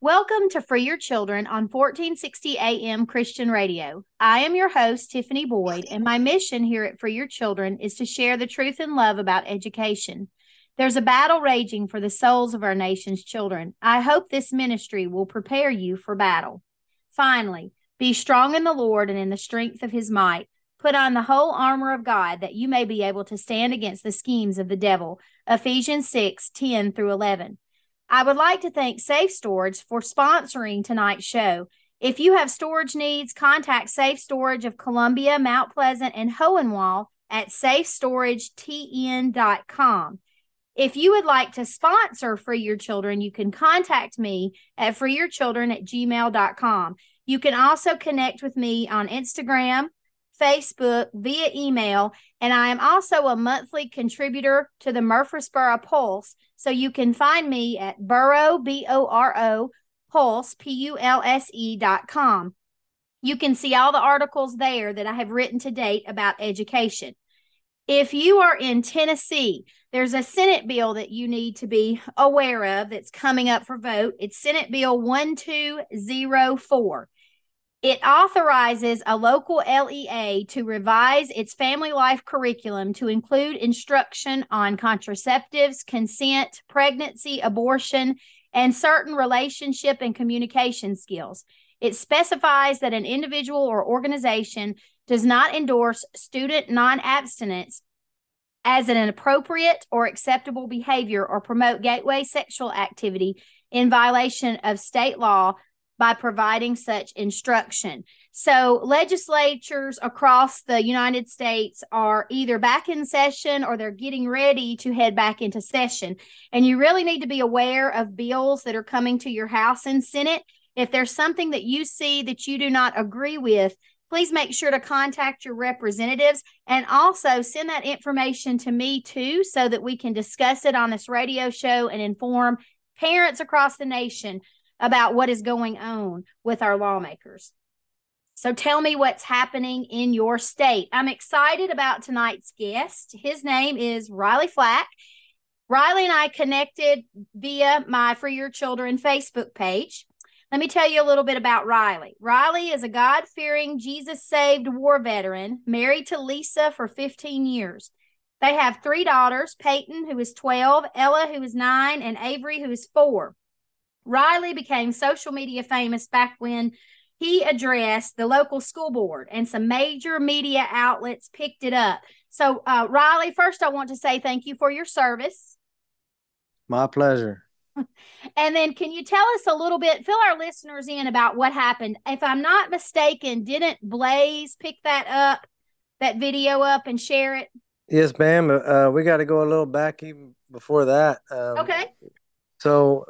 Welcome to Free Your Children on 1460 AM Christian Radio. I am your host, Tiffany Boyd, and my mission here at Free Your Children is to share the truth and love about education. There's a battle raging for the souls of our nation's children. I hope this ministry will prepare you for battle. Finally, be strong in the Lord and in the strength of his might. Put on the whole armor of God that you may be able to stand against the schemes of the devil. Ephesians 6 10 through 11. I would like to thank Safe Storage for sponsoring tonight's show. If you have storage needs, contact Safe Storage of Columbia, Mount Pleasant, and Hohenwald at safestoragetn.com. If you would like to sponsor Free Your Children, you can contact me at freeyourchildren at gmail.com. You can also connect with me on Instagram, Facebook, via email, and I am also a monthly contributor to the Murfreesboro Pulse. So you can find me at Boro, B O R O, Pulse, P U L S E dot com. You can see all the articles there that I have written to date about education. If you are in Tennessee, there's a Senate bill that you need to be aware of that's coming up for vote. It's Senate Bill 1204. It authorizes a local LEA to revise its family life curriculum to include instruction on contraceptives, consent, pregnancy, abortion, and certain relationship and communication skills. It specifies that an individual or organization does not endorse student non abstinence as an appropriate or acceptable behavior or promote gateway sexual activity in violation of state law by providing such instruction. So, legislatures across the United States are either back in session or they're getting ready to head back into session. And you really need to be aware of bills that are coming to your House and Senate. If there's something that you see that you do not agree with, please make sure to contact your representatives and also send that information to me too so that we can discuss it on this radio show and inform parents across the nation about what is going on with our lawmakers. So tell me what's happening in your state. I'm excited about tonight's guest. His name is Riley Flack. Riley and I connected via my Free Your Children Facebook page. Let me tell you a little bit about Riley. Riley is a God fearing, Jesus saved war veteran, married to Lisa for 15 years. They have three daughters Peyton, who is 12, Ella, who is nine, and Avery, who is four. Riley became social media famous back when he addressed the local school board and some major media outlets picked it up. So, uh, Riley, first, I want to say thank you for your service. My pleasure. And then, can you tell us a little bit, fill our listeners in about what happened? If I'm not mistaken, didn't Blaze pick that up, that video up, and share it? Yes, ma'am. Uh, we got to go a little back even before that. Um, okay. So,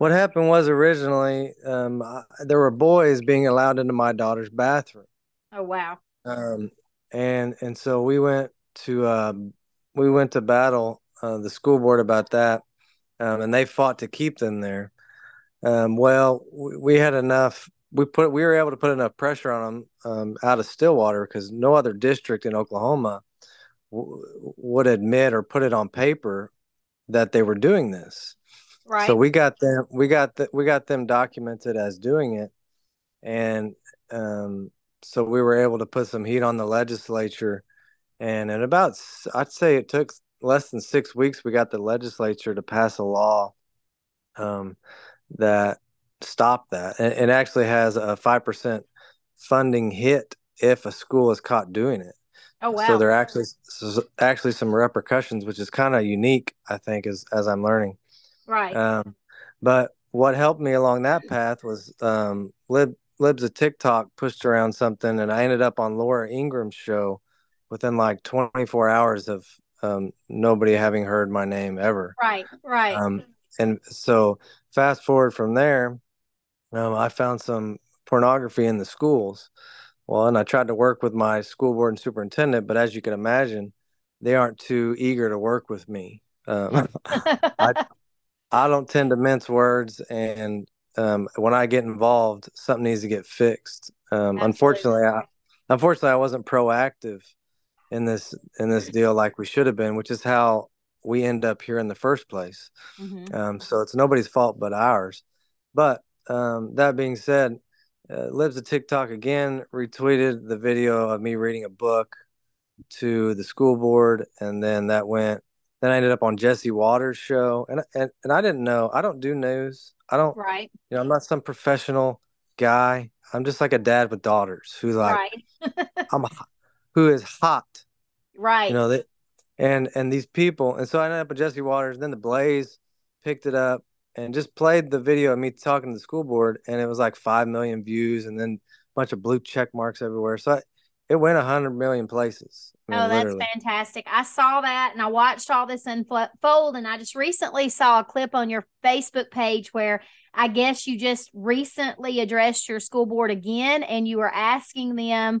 what happened was originally um, I, there were boys being allowed into my daughter's bathroom. Oh wow! Um, and and so we went to uh, we went to battle uh, the school board about that, um, and they fought to keep them there. Um, well, we, we, had enough. We put we were able to put enough pressure on them um, out of Stillwater because no other district in Oklahoma w- would admit or put it on paper that they were doing this. Right. So we got them we got the, we got them documented as doing it and um, so we were able to put some heat on the legislature and in about I'd say it took less than 6 weeks we got the legislature to pass a law um, that stopped that and it actually has a 5% funding hit if a school is caught doing it. Oh wow! So there are actually actually some repercussions, which is kind of unique, I think, as as I'm learning. Right. Um, but what helped me along that path was um, Lib Libs of TikTok pushed around something, and I ended up on Laura Ingraham's show within like 24 hours of um, nobody having heard my name ever. Right. Right. Um, and so fast forward from there, um, I found some pornography in the schools. Well, and I tried to work with my school board and superintendent, but as you can imagine, they aren't too eager to work with me. Um, I, I don't tend to mince words, and um, when I get involved, something needs to get fixed. Um, unfortunately, I, unfortunately, I wasn't proactive in this in this deal like we should have been, which is how we end up here in the first place. Mm-hmm. Um, so it's nobody's fault but ours. But um, that being said, uh, Libs of TikTok again retweeted the video of me reading a book to the school board, and then that went. Then I ended up on Jesse Watters' show, and and and I didn't know. I don't do news. I don't. Right. You know, I'm not some professional guy. I'm just like a dad with daughters who's like, right. I'm, who is hot. Right. You know that, and and these people, and so I ended up with Jesse Watters. Then the Blaze picked it up and just played the video of me talking to the school board, and it was like five million views, and then a bunch of blue check marks everywhere. So I, it went a hundred million places. I mean, oh, that's literally. fantastic! I saw that, and I watched all this unfold, and I just recently saw a clip on your Facebook page where I guess you just recently addressed your school board again, and you were asking them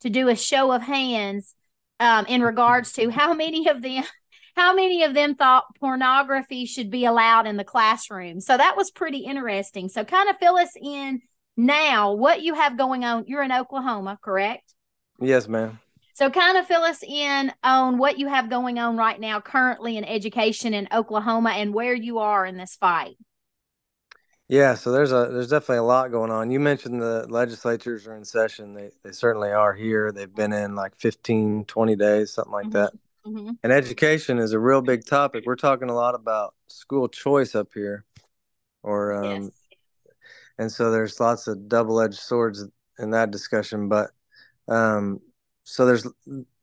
to do a show of hands um, in regards to how many of them how many of them thought pornography should be allowed in the classroom. So that was pretty interesting. So kind of fill us in now what you have going on. You're in Oklahoma, correct? Yes, ma'am. So kind of fill us in on what you have going on right now currently in education in Oklahoma and where you are in this fight. Yeah, so there's a there's definitely a lot going on. You mentioned the legislatures are in session. They they certainly are here. They've been in like 15, 20 days, something like mm-hmm. that. Mm-hmm. And education is a real big topic. We're talking a lot about school choice up here, or um, yes. and so there's lots of double-edged swords in that discussion. But um, so there's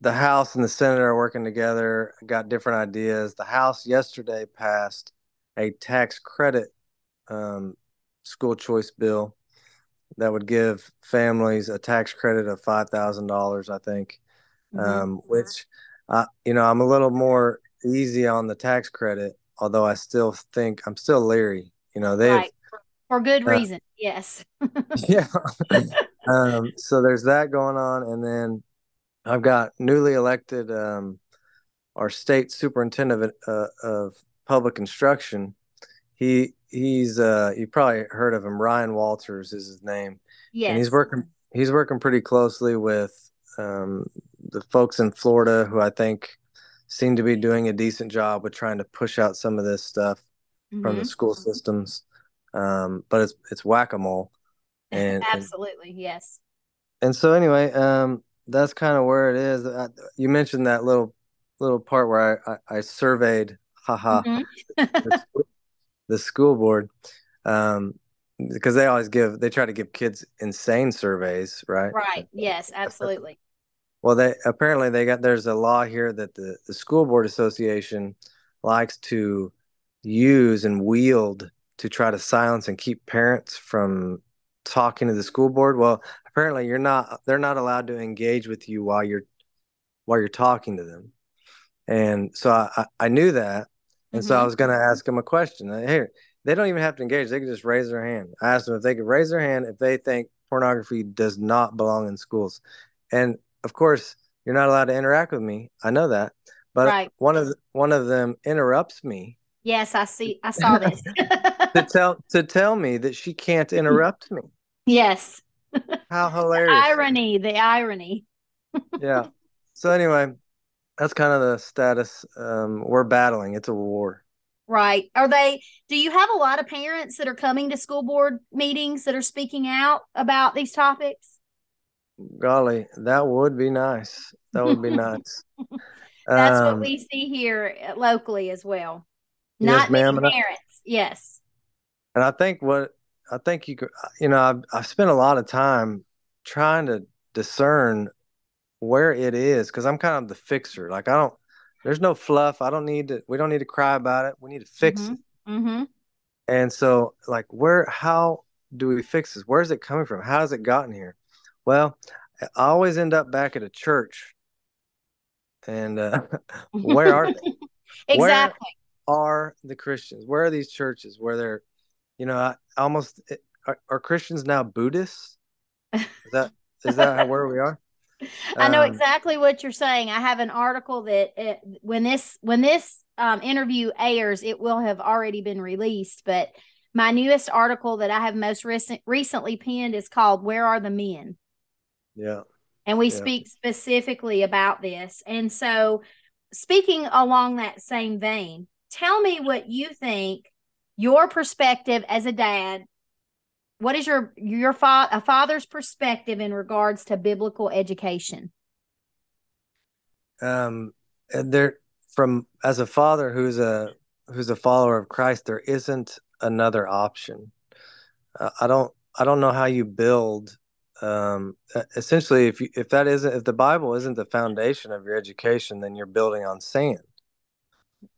the House and the Senate are working together, got different ideas. The House yesterday passed a tax credit um, school choice bill that would give families a tax credit of five thousand dollars, I think, mm-hmm. um, which uh, you know, I'm a little more easy on the tax credit, although I still think I'm still leery. You know, they right. for good uh, reason. Yes. yeah. Um, so there's that going on, and then I've got newly elected um, our state superintendent of, uh, of public instruction. He he's uh, you probably heard of him. Ryan Walters is his name. Yes. And he's working he's working pretty closely with um, the folks in Florida who I think seem to be doing a decent job with trying to push out some of this stuff mm-hmm. from the mm-hmm. school systems. Um, but it's it's whack a mole. And absolutely, and, yes. And so anyway, um, that's kind of where it is. I, you mentioned that little little part where I I, I surveyed, haha, mm-hmm. the, the, school board. Um, because they always give they try to give kids insane surveys right right yes absolutely well, they apparently they got there's a law here that the, the school board association likes to use and wield to try to silence and keep parents from talking to the school board. Well, apparently you're not they're not allowed to engage with you while you're while you're talking to them. And so I, I knew that. And mm-hmm. so I mm-hmm. was going to ask them a question. Here, they don't even have to engage. They can just raise their hand. I asked them if they could raise their hand if they think pornography does not belong in schools. And of course, you're not allowed to interact with me. I know that. But right. one of the, one of them interrupts me. Yes, I see. I saw this. to tell to tell me that she can't interrupt me. Yes. How hilarious. The irony, the irony. yeah. So anyway, that's kind of the status. Um, we're battling. It's a war. Right. Are they do you have a lot of parents that are coming to school board meetings that are speaking out about these topics? Golly, that would be nice. That would be nice. That's um, what we see here locally as well. Not yes, ma'am, parents. I, yes. And I think what I think you could, you know, I've, I've spent a lot of time trying to discern where it is because I'm kind of the fixer. Like I don't, there's no fluff. I don't need to. We don't need to cry about it. We need to fix mm-hmm. it. Mm-hmm. And so, like, where? How do we fix this? Where's it coming from? How has it gotten here? Well, I always end up back at a church. And uh, where are they? exactly. Where are the Christians? Where are these churches where they're, you know, I almost are, are Christians now Buddhists? Is that is that where we are? I know um, exactly what you're saying. I have an article that it, when this when this um, interview airs, it will have already been released. But my newest article that I have most recent recently penned is called "Where Are the Men." Yeah. And we yeah. speak specifically about this. And so, speaking along that same vein, tell me what you think your perspective as a dad what is your your fa- a father's perspective in regards to biblical education? Um, there from as a father who's a who's a follower of Christ, there isn't another option. Uh, I don't I don't know how you build. Um, essentially, if you, if that isn't if the Bible isn't the foundation of your education, then you're building on sand.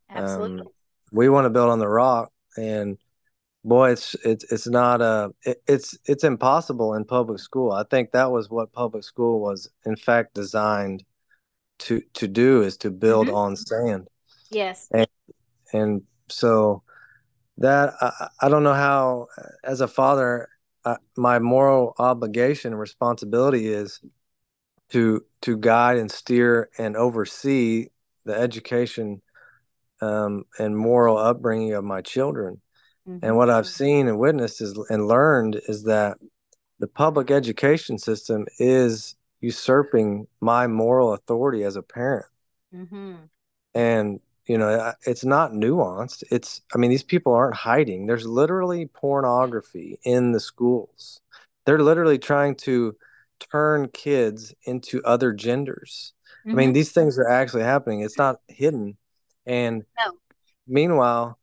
Absolutely. Um, we want to build on the rock, and boy, it's it's it's not a it, it's it's impossible in public school. I think that was what public school was in fact designed to to do is to build mm-hmm. on sand. Yes. And and so that I, I don't know how as a father uh, my moral obligation and responsibility is to to guide and steer and oversee the education um, and moral upbringing of my children. Mm-hmm. And what I've seen and witnessed is and learned is that the public education system is usurping my moral authority as a parent. Mm-hmm. And you know, it's not nuanced. It's I mean, these people aren't hiding. There's literally pornography in the schools. They're literally trying to turn kids into other genders. Mm-hmm. I mean, mm-hmm. these things are actually happening. It's not hidden. And no. meanwhile,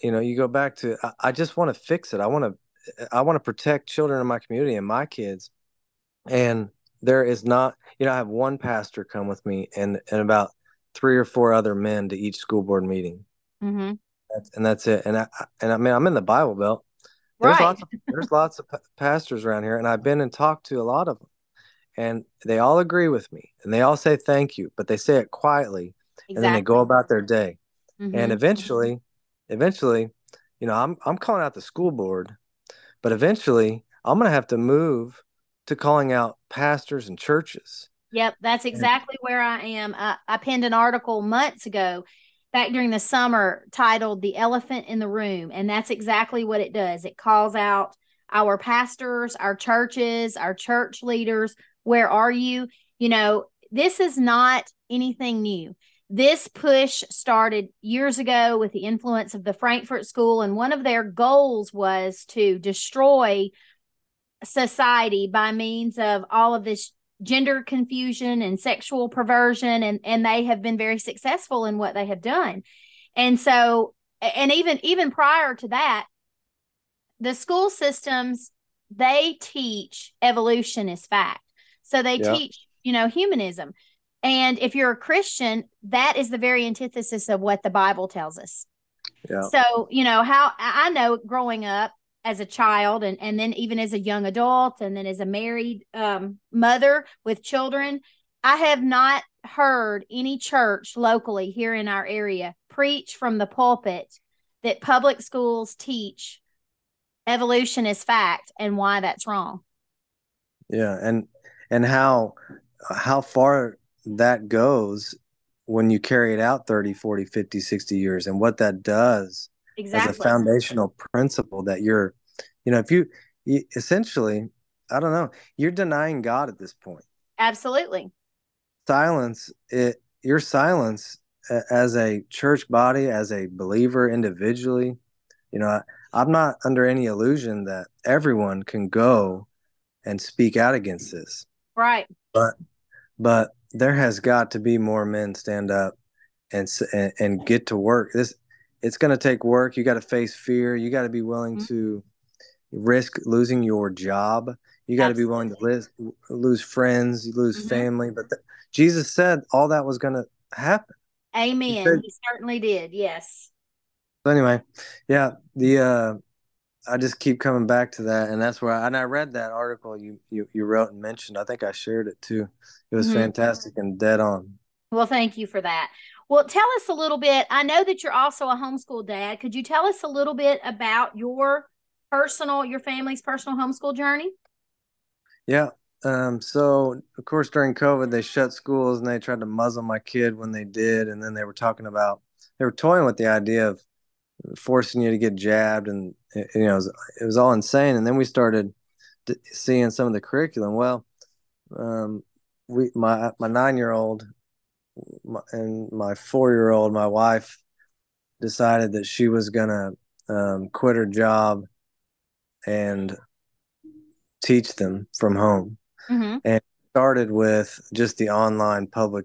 you know, you go back to I, I just want to fix it. I want to I want to protect children in my community and my kids. And there is not, you know, I have one pastor come with me and and about three or four other men to each school board meeting. Mm-hmm. That's, and that's it. And I and I mean, I'm in the Bible Belt. There's right. lots of there's lots of pastors around here, and I've been and talked to a lot of them, and they all agree with me, and they all say thank you, but they say it quietly, exactly. and then they go about their day, mm-hmm. and eventually, eventually, you know, I'm I'm calling out the school board, but eventually, I'm gonna have to move to calling out pastors and churches. Yep, that's exactly where I am. I, I penned an article months ago back during the summer titled The Elephant in the Room. And that's exactly what it does. It calls out our pastors, our churches, our church leaders. Where are you? You know, this is not anything new. This push started years ago with the influence of the Frankfurt School, and one of their goals was to destroy society by means of all of this gender confusion and sexual perversion and and they have been very successful in what they have done. And so and even even prior to that the school systems they teach evolution is fact. So they yeah. teach you know humanism and if you're a christian that is the very antithesis of what the bible tells us. Yeah. so you know how i know growing up as a child and, and then even as a young adult and then as a married um, mother with children i have not heard any church locally here in our area preach from the pulpit that public schools teach evolution is fact and why that's wrong. Yeah. And and how how far that goes when you carry it out 30 40 50 60 years and what that does exactly. as a foundational principle that you're you know if you, you essentially i don't know you're denying god at this point. Absolutely. Silence it your silence as a church body as a believer individually you know I, i'm not under any illusion that everyone can go and speak out against this. Right. But but there has got to be more men stand up and and, and get to work this it's going to take work. You got to face fear. You got to be willing mm-hmm. to risk losing your job. You got to be willing to lose, lose friends, lose mm-hmm. family. But the, Jesus said all that was going to happen. Amen. He, said, he, certainly did. Yes. So anyway, yeah, the uh I just keep coming back to that, and that's where I, and I read that article you you you wrote and mentioned. I think I shared it too. It was mm-hmm. fantastic and dead on. Well, thank you for that. Well, tell us a little bit. I know that you're also a homeschool dad. Could you tell us a little bit about your personal, your family's personal homeschool journey? Yeah. Um, so of course during COVID they shut schools and they tried to muzzle my kid when they did, and then they were talking about they were toying with the idea of forcing you to get jabbed, and you know it was, it was all insane. And then we started seeing some of the curriculum. Well, um, we my my nine year old and my four year old, my wife, decided that she was gonna um, quit her job and teach them from home. Mm-hmm. And started with just the online public,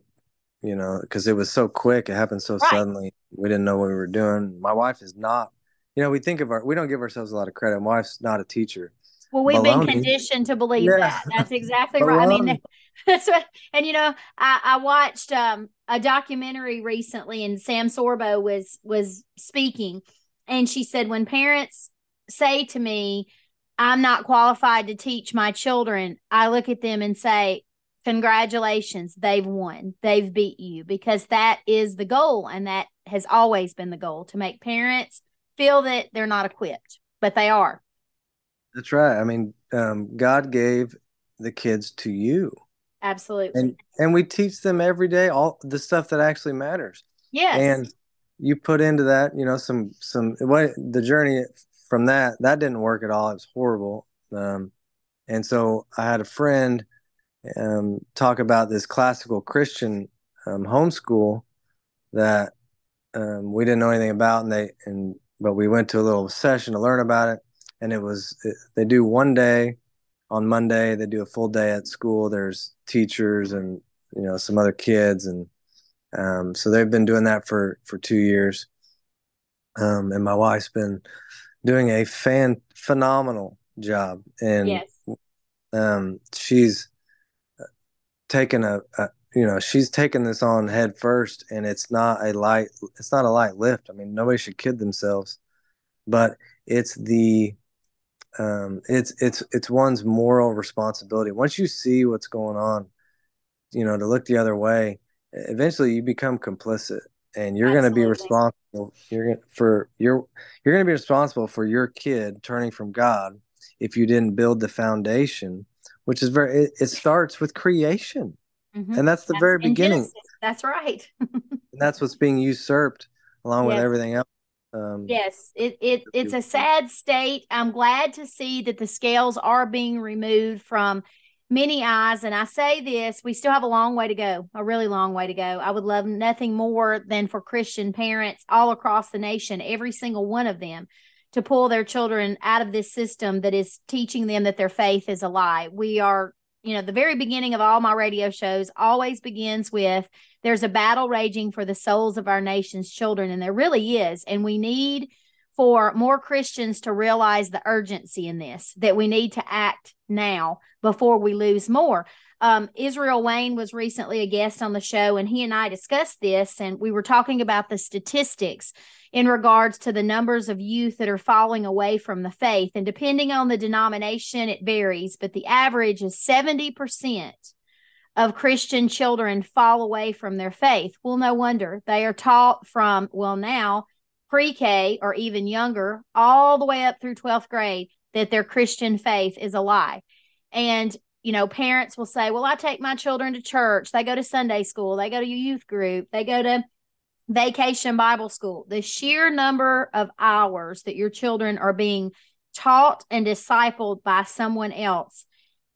you know, because it was so quick. It happened so right. suddenly. We didn't know what we were doing. My wife is not, you know, we think of our, we don't give ourselves a lot of credit. My wife's not a teacher. Well, we've Baloney. been conditioned to believe yeah. that. That's exactly right. I mean, that's what, and you know, I, I watched um, a documentary recently, and Sam Sorbo was was speaking, and she said, when parents say to me, I'm not qualified to teach my children, I look at them and say, Congratulations, they've won. They've beat you because that is the goal. And that has always been the goal to make parents feel that they're not equipped, but they are. That's right. I mean, um, God gave the kids to you. Absolutely. And and we teach them every day all the stuff that actually matters. Yes. And you put into that, you know, some some what the journey from that that didn't work at all. It was horrible. Um, and so I had a friend um, talk about this classical Christian um, homeschool that um, we didn't know anything about, and they and but we went to a little session to learn about it, and it was they do one day on Monday, they do a full day at school. There's teachers and you know some other kids, and um, so they've been doing that for for two years. Um, and my wife's been doing a fan phenomenal job, and yes. um, she's taken a, a, you know she's taken this on head first, and it's not a light it's not a light lift. I mean, nobody should kid themselves, but it's the um, it's it's it's one's moral responsibility. Once you see what's going on, you know, to look the other way, eventually you become complicit and you're going to be responsible you're for you're you're going to be responsible for your kid turning from god if you didn't build the foundation which is very it, it starts with creation mm-hmm. and that's the that's very beginning Genesis. that's right and that's what's being usurped along yes. with everything else um, yes it, it it's a sad state i'm glad to see that the scales are being removed from many eyes. And I say this, we still have a long way to go, a really long way to go. I would love nothing more than for Christian parents all across the nation, every single one of them, to pull their children out of this system that is teaching them that their faith is a lie. We are, you know, the very beginning of all my radio shows always begins with there's a battle raging for the souls of our nation's children. And there really is. And we need for more Christians to realize the urgency in this, that we need to act now before we lose more. Um, Israel Wayne was recently a guest on the show, and he and I discussed this, and we were talking about the statistics in regards to the numbers of youth that are falling away from the faith. And depending on the denomination, it varies, but the average is 70% of Christian children fall away from their faith. Well, no wonder. They are taught from, well, now, pre K or even younger, all the way up through 12th grade, that their Christian faith is a lie. And, you know, parents will say, well, I take my children to church. They go to Sunday school. They go to youth group. They go to vacation Bible school. The sheer number of hours that your children are being taught and discipled by someone else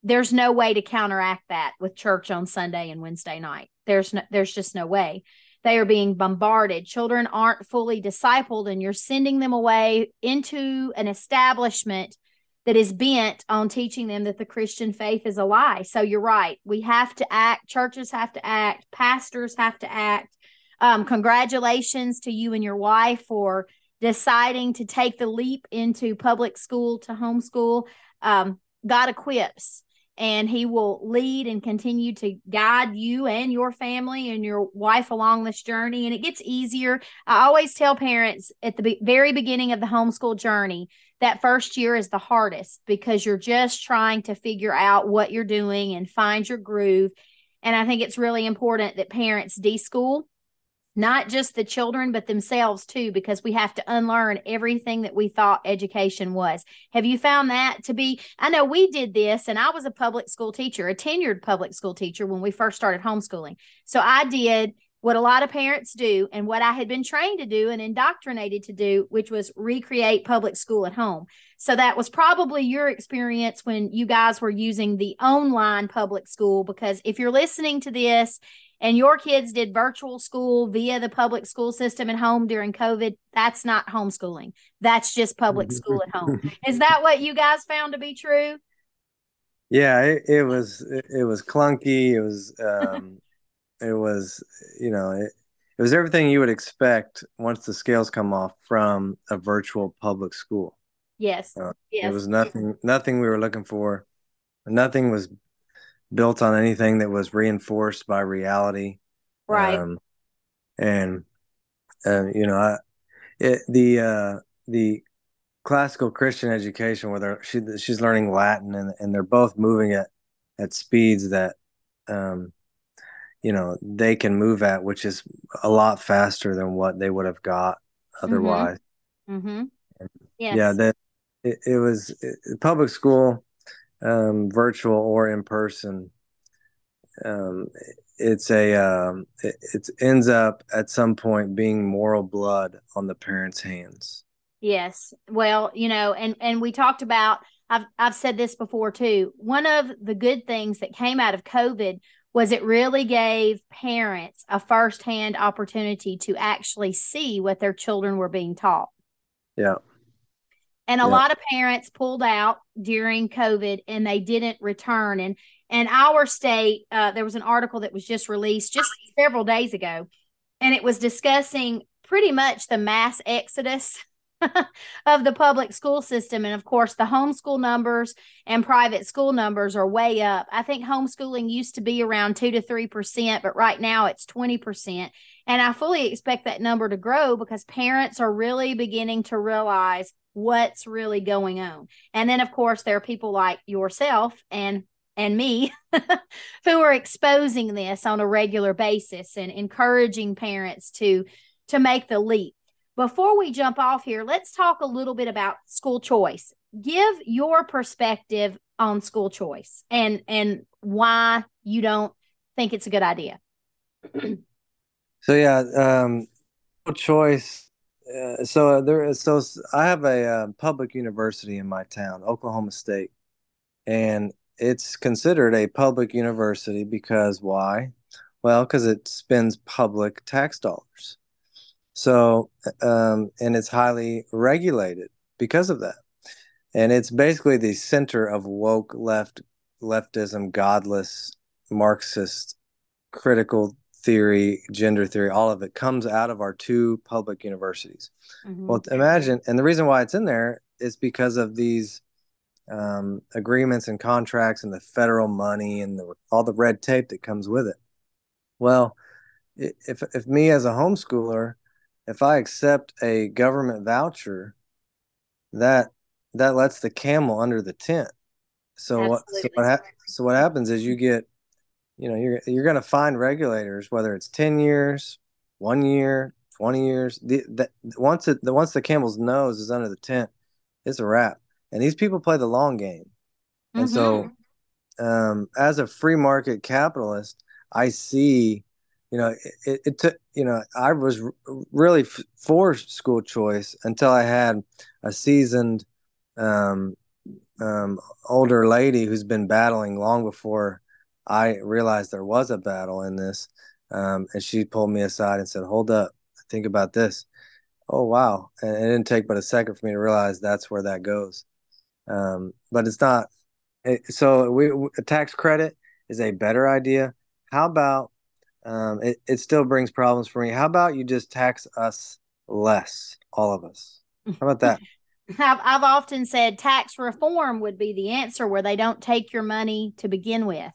there's no way to counteract that with church on Sunday and Wednesday night. There's no, there's just no way. They are being bombarded. Children aren't fully discipled, and you're sending them away into an establishment that is bent on teaching them that the Christian faith is a lie. So you're right. We have to act. Churches have to act. Pastors have to act. Um, congratulations to you and your wife for deciding to take the leap into public school to homeschool. Um, God equips and he will lead and continue to guide you and your family and your wife along this journey and it gets easier i always tell parents at the very beginning of the homeschool journey that first year is the hardest because you're just trying to figure out what you're doing and find your groove and i think it's really important that parents deschool not just the children, but themselves too, because we have to unlearn everything that we thought education was. Have you found that to be? I know we did this, and I was a public school teacher, a tenured public school teacher when we first started homeschooling. So I did what a lot of parents do and what I had been trained to do and indoctrinated to do, which was recreate public school at home. So that was probably your experience when you guys were using the online public school. Because if you're listening to this and your kids did virtual school via the public school system at home during COVID, that's not homeschooling. That's just public school at home. Is that what you guys found to be true? Yeah, it, it was it, it, was clunky. It was um, it was you know it, it was everything you would expect once the scales come off from a virtual public school. Yes. Uh, yes. It was nothing nothing we were looking for. Nothing was built on anything that was reinforced by reality. Right. Um, and uh, you know, I, it, the uh, the classical Christian education where they're, she, she's learning Latin and, and they're both moving at, at speeds that, um, you know, they can move at, which is a lot faster than what they would have got otherwise. Mm-hmm. mm-hmm. Yes. Yeah. That it, it was it, public school, um, virtual or in person. Um, it's a um, it, it ends up at some point being moral blood on the parents' hands. Yes. Well, you know, and and we talked about I've I've said this before too. One of the good things that came out of COVID was it really gave parents a firsthand opportunity to actually see what their children were being taught. Yeah. And a yeah. lot of parents pulled out during COVID and they didn't return. And and our state, uh, there was an article that was just released just several days ago, and it was discussing pretty much the mass exodus of the public school system. And of course, the homeschool numbers and private school numbers are way up. I think homeschooling used to be around 2 to 3%, but right now it's 20%. And I fully expect that number to grow because parents are really beginning to realize what's really going on. And then, of course, there are people like yourself and and me who are exposing this on a regular basis and encouraging parents to to make the leap before we jump off here, let's talk a little bit about school choice. Give your perspective on school choice and and why you don't think it's a good idea. so yeah, um, choice. Uh, so there, so I have a uh, public university in my town, Oklahoma State, and it's considered a public university because why? Well, because it spends public tax dollars. So, um, and it's highly regulated because of that. And it's basically the center of woke left leftism, godless, Marxist, critical theory, gender theory, all of it comes out of our two public universities. Mm-hmm. Well, imagine, and the reason why it's in there is because of these um, agreements and contracts and the federal money and the, all the red tape that comes with it. Well, if if me as a homeschooler if I accept a government voucher, that that lets the camel under the tent. So what so what, ha- so what happens is you get you know you're you're going to find regulators whether it's 10 years, 1 year, 20 years, the, the once it the once the camel's nose is under the tent, it's a wrap. And these people play the long game. And mm-hmm. so um, as a free market capitalist, I see you know, it, it took, you know, I was really f- for school choice until I had a seasoned, um, um, older lady who's been battling long before I realized there was a battle in this. Um, and she pulled me aside and said, hold up, think about this. Oh, wow. And it didn't take but a second for me to realize that's where that goes. Um, but it's not. It, so we, a tax credit is a better idea. How about um, it, it still brings problems for me. How about you just tax us less, all of us? How about that? I've, I've often said tax reform would be the answer where they don't take your money to begin with.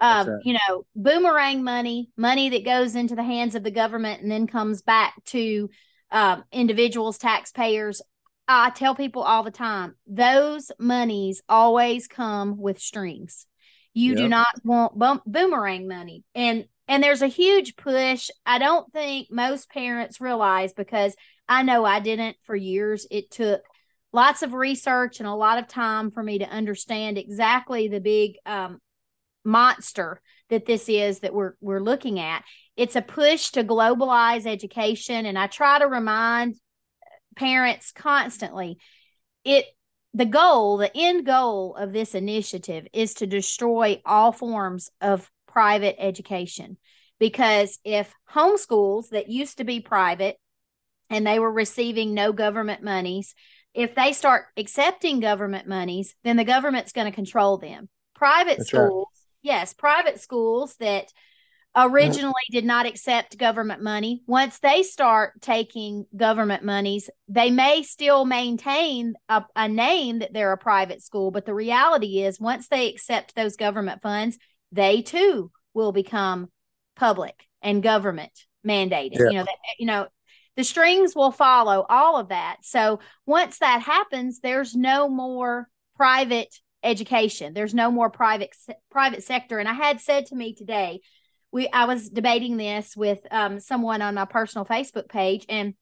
Right. You know, boomerang money, money that goes into the hands of the government and then comes back to uh, individuals, taxpayers. I tell people all the time those monies always come with strings. You yep. do not want boomerang money. And and there's a huge push. I don't think most parents realize because I know I didn't for years. It took lots of research and a lot of time for me to understand exactly the big um, monster that this is that we're we're looking at. It's a push to globalize education, and I try to remind parents constantly. It the goal, the end goal of this initiative is to destroy all forms of private education because if homeschools that used to be private and they were receiving no government monies, if they start accepting government monies, then the government's going to control them. private That's schools, right. yes, private schools that originally did not accept government money. Once they start taking government monies, they may still maintain a, a, name that they're a private school, but the reality is once they accept those government funds, they too will become public and government mandated. Yeah. You know that you know the strings will follow all of that. So once that happens, there's no more private education. There's no more private private sector. And I had said to me today, we I was debating this with um, someone on my personal Facebook page, and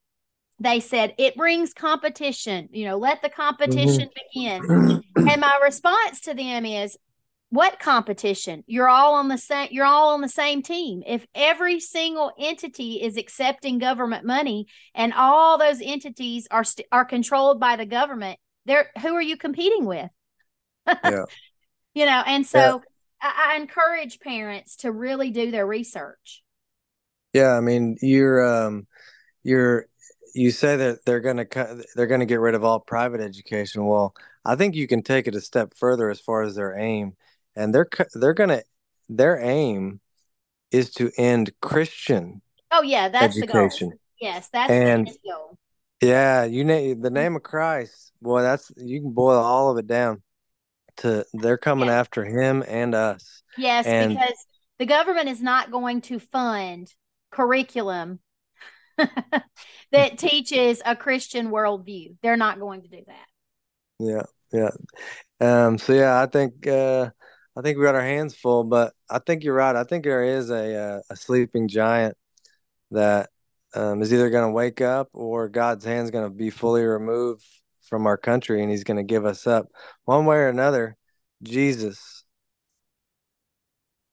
they said it brings competition. You know, let the competition mm-hmm. begin. and my response to them is, what competition? You're all on the same you're all on the same team. If every single entity is accepting government money and all those entities are st- are controlled by the government there who are you competing with? Yeah. you know and so yeah. I, I encourage parents to really do their research. Yeah i mean you're um you're you say that they're going to they're going to get rid of all private education. Well i think you can take it a step further as far as their aim and they're they're gonna their aim is to end Christian. Oh yeah, that's education. the goal. Yes, that's and, the goal. Yeah, you name the name of Christ. Boy, that's you can boil all of it down to they're coming yes. after him and us. Yes, and, because the government is not going to fund curriculum that teaches a Christian worldview. They're not going to do that. Yeah, yeah. Um, so yeah, I think uh, I think we got our hands full, but I think you're right. I think there is a uh, a sleeping giant that um, is either going to wake up or God's hand's going to be fully removed from our country, and He's going to give us up one way or another. Jesus.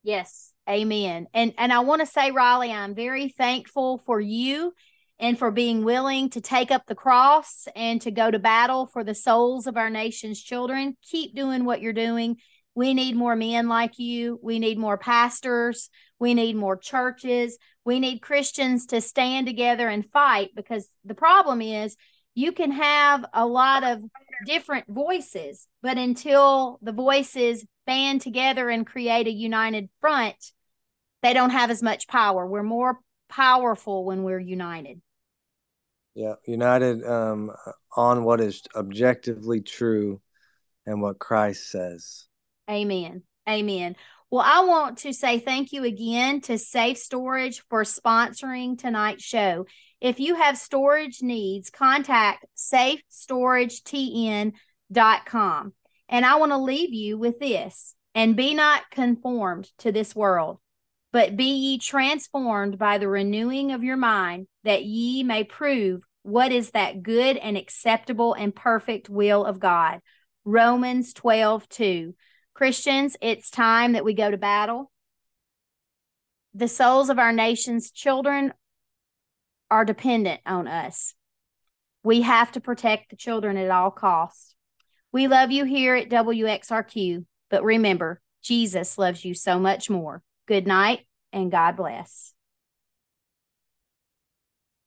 Yes, Amen. And and I want to say, Riley, I'm very thankful for you and for being willing to take up the cross and to go to battle for the souls of our nation's children. Keep doing what you're doing we need more men like you. We need more pastors. We need more churches. We need Christians to stand together and fight because the problem is you can have a lot of different voices, but until the voices band together and create a united front, they don't have as much power. We're more powerful when we're united. Yeah, united um, on what is objectively true and what Christ says. Amen. Amen. Well, I want to say thank you again to Safe Storage for sponsoring tonight's show. If you have storage needs, contact safestoragetn.com. And I want to leave you with this and be not conformed to this world, but be ye transformed by the renewing of your mind, that ye may prove what is that good and acceptable and perfect will of God. Romans 12, 2. Christians, it's time that we go to battle. The souls of our nation's children are dependent on us. We have to protect the children at all costs. We love you here at WXRQ, but remember, Jesus loves you so much more. Good night and God bless.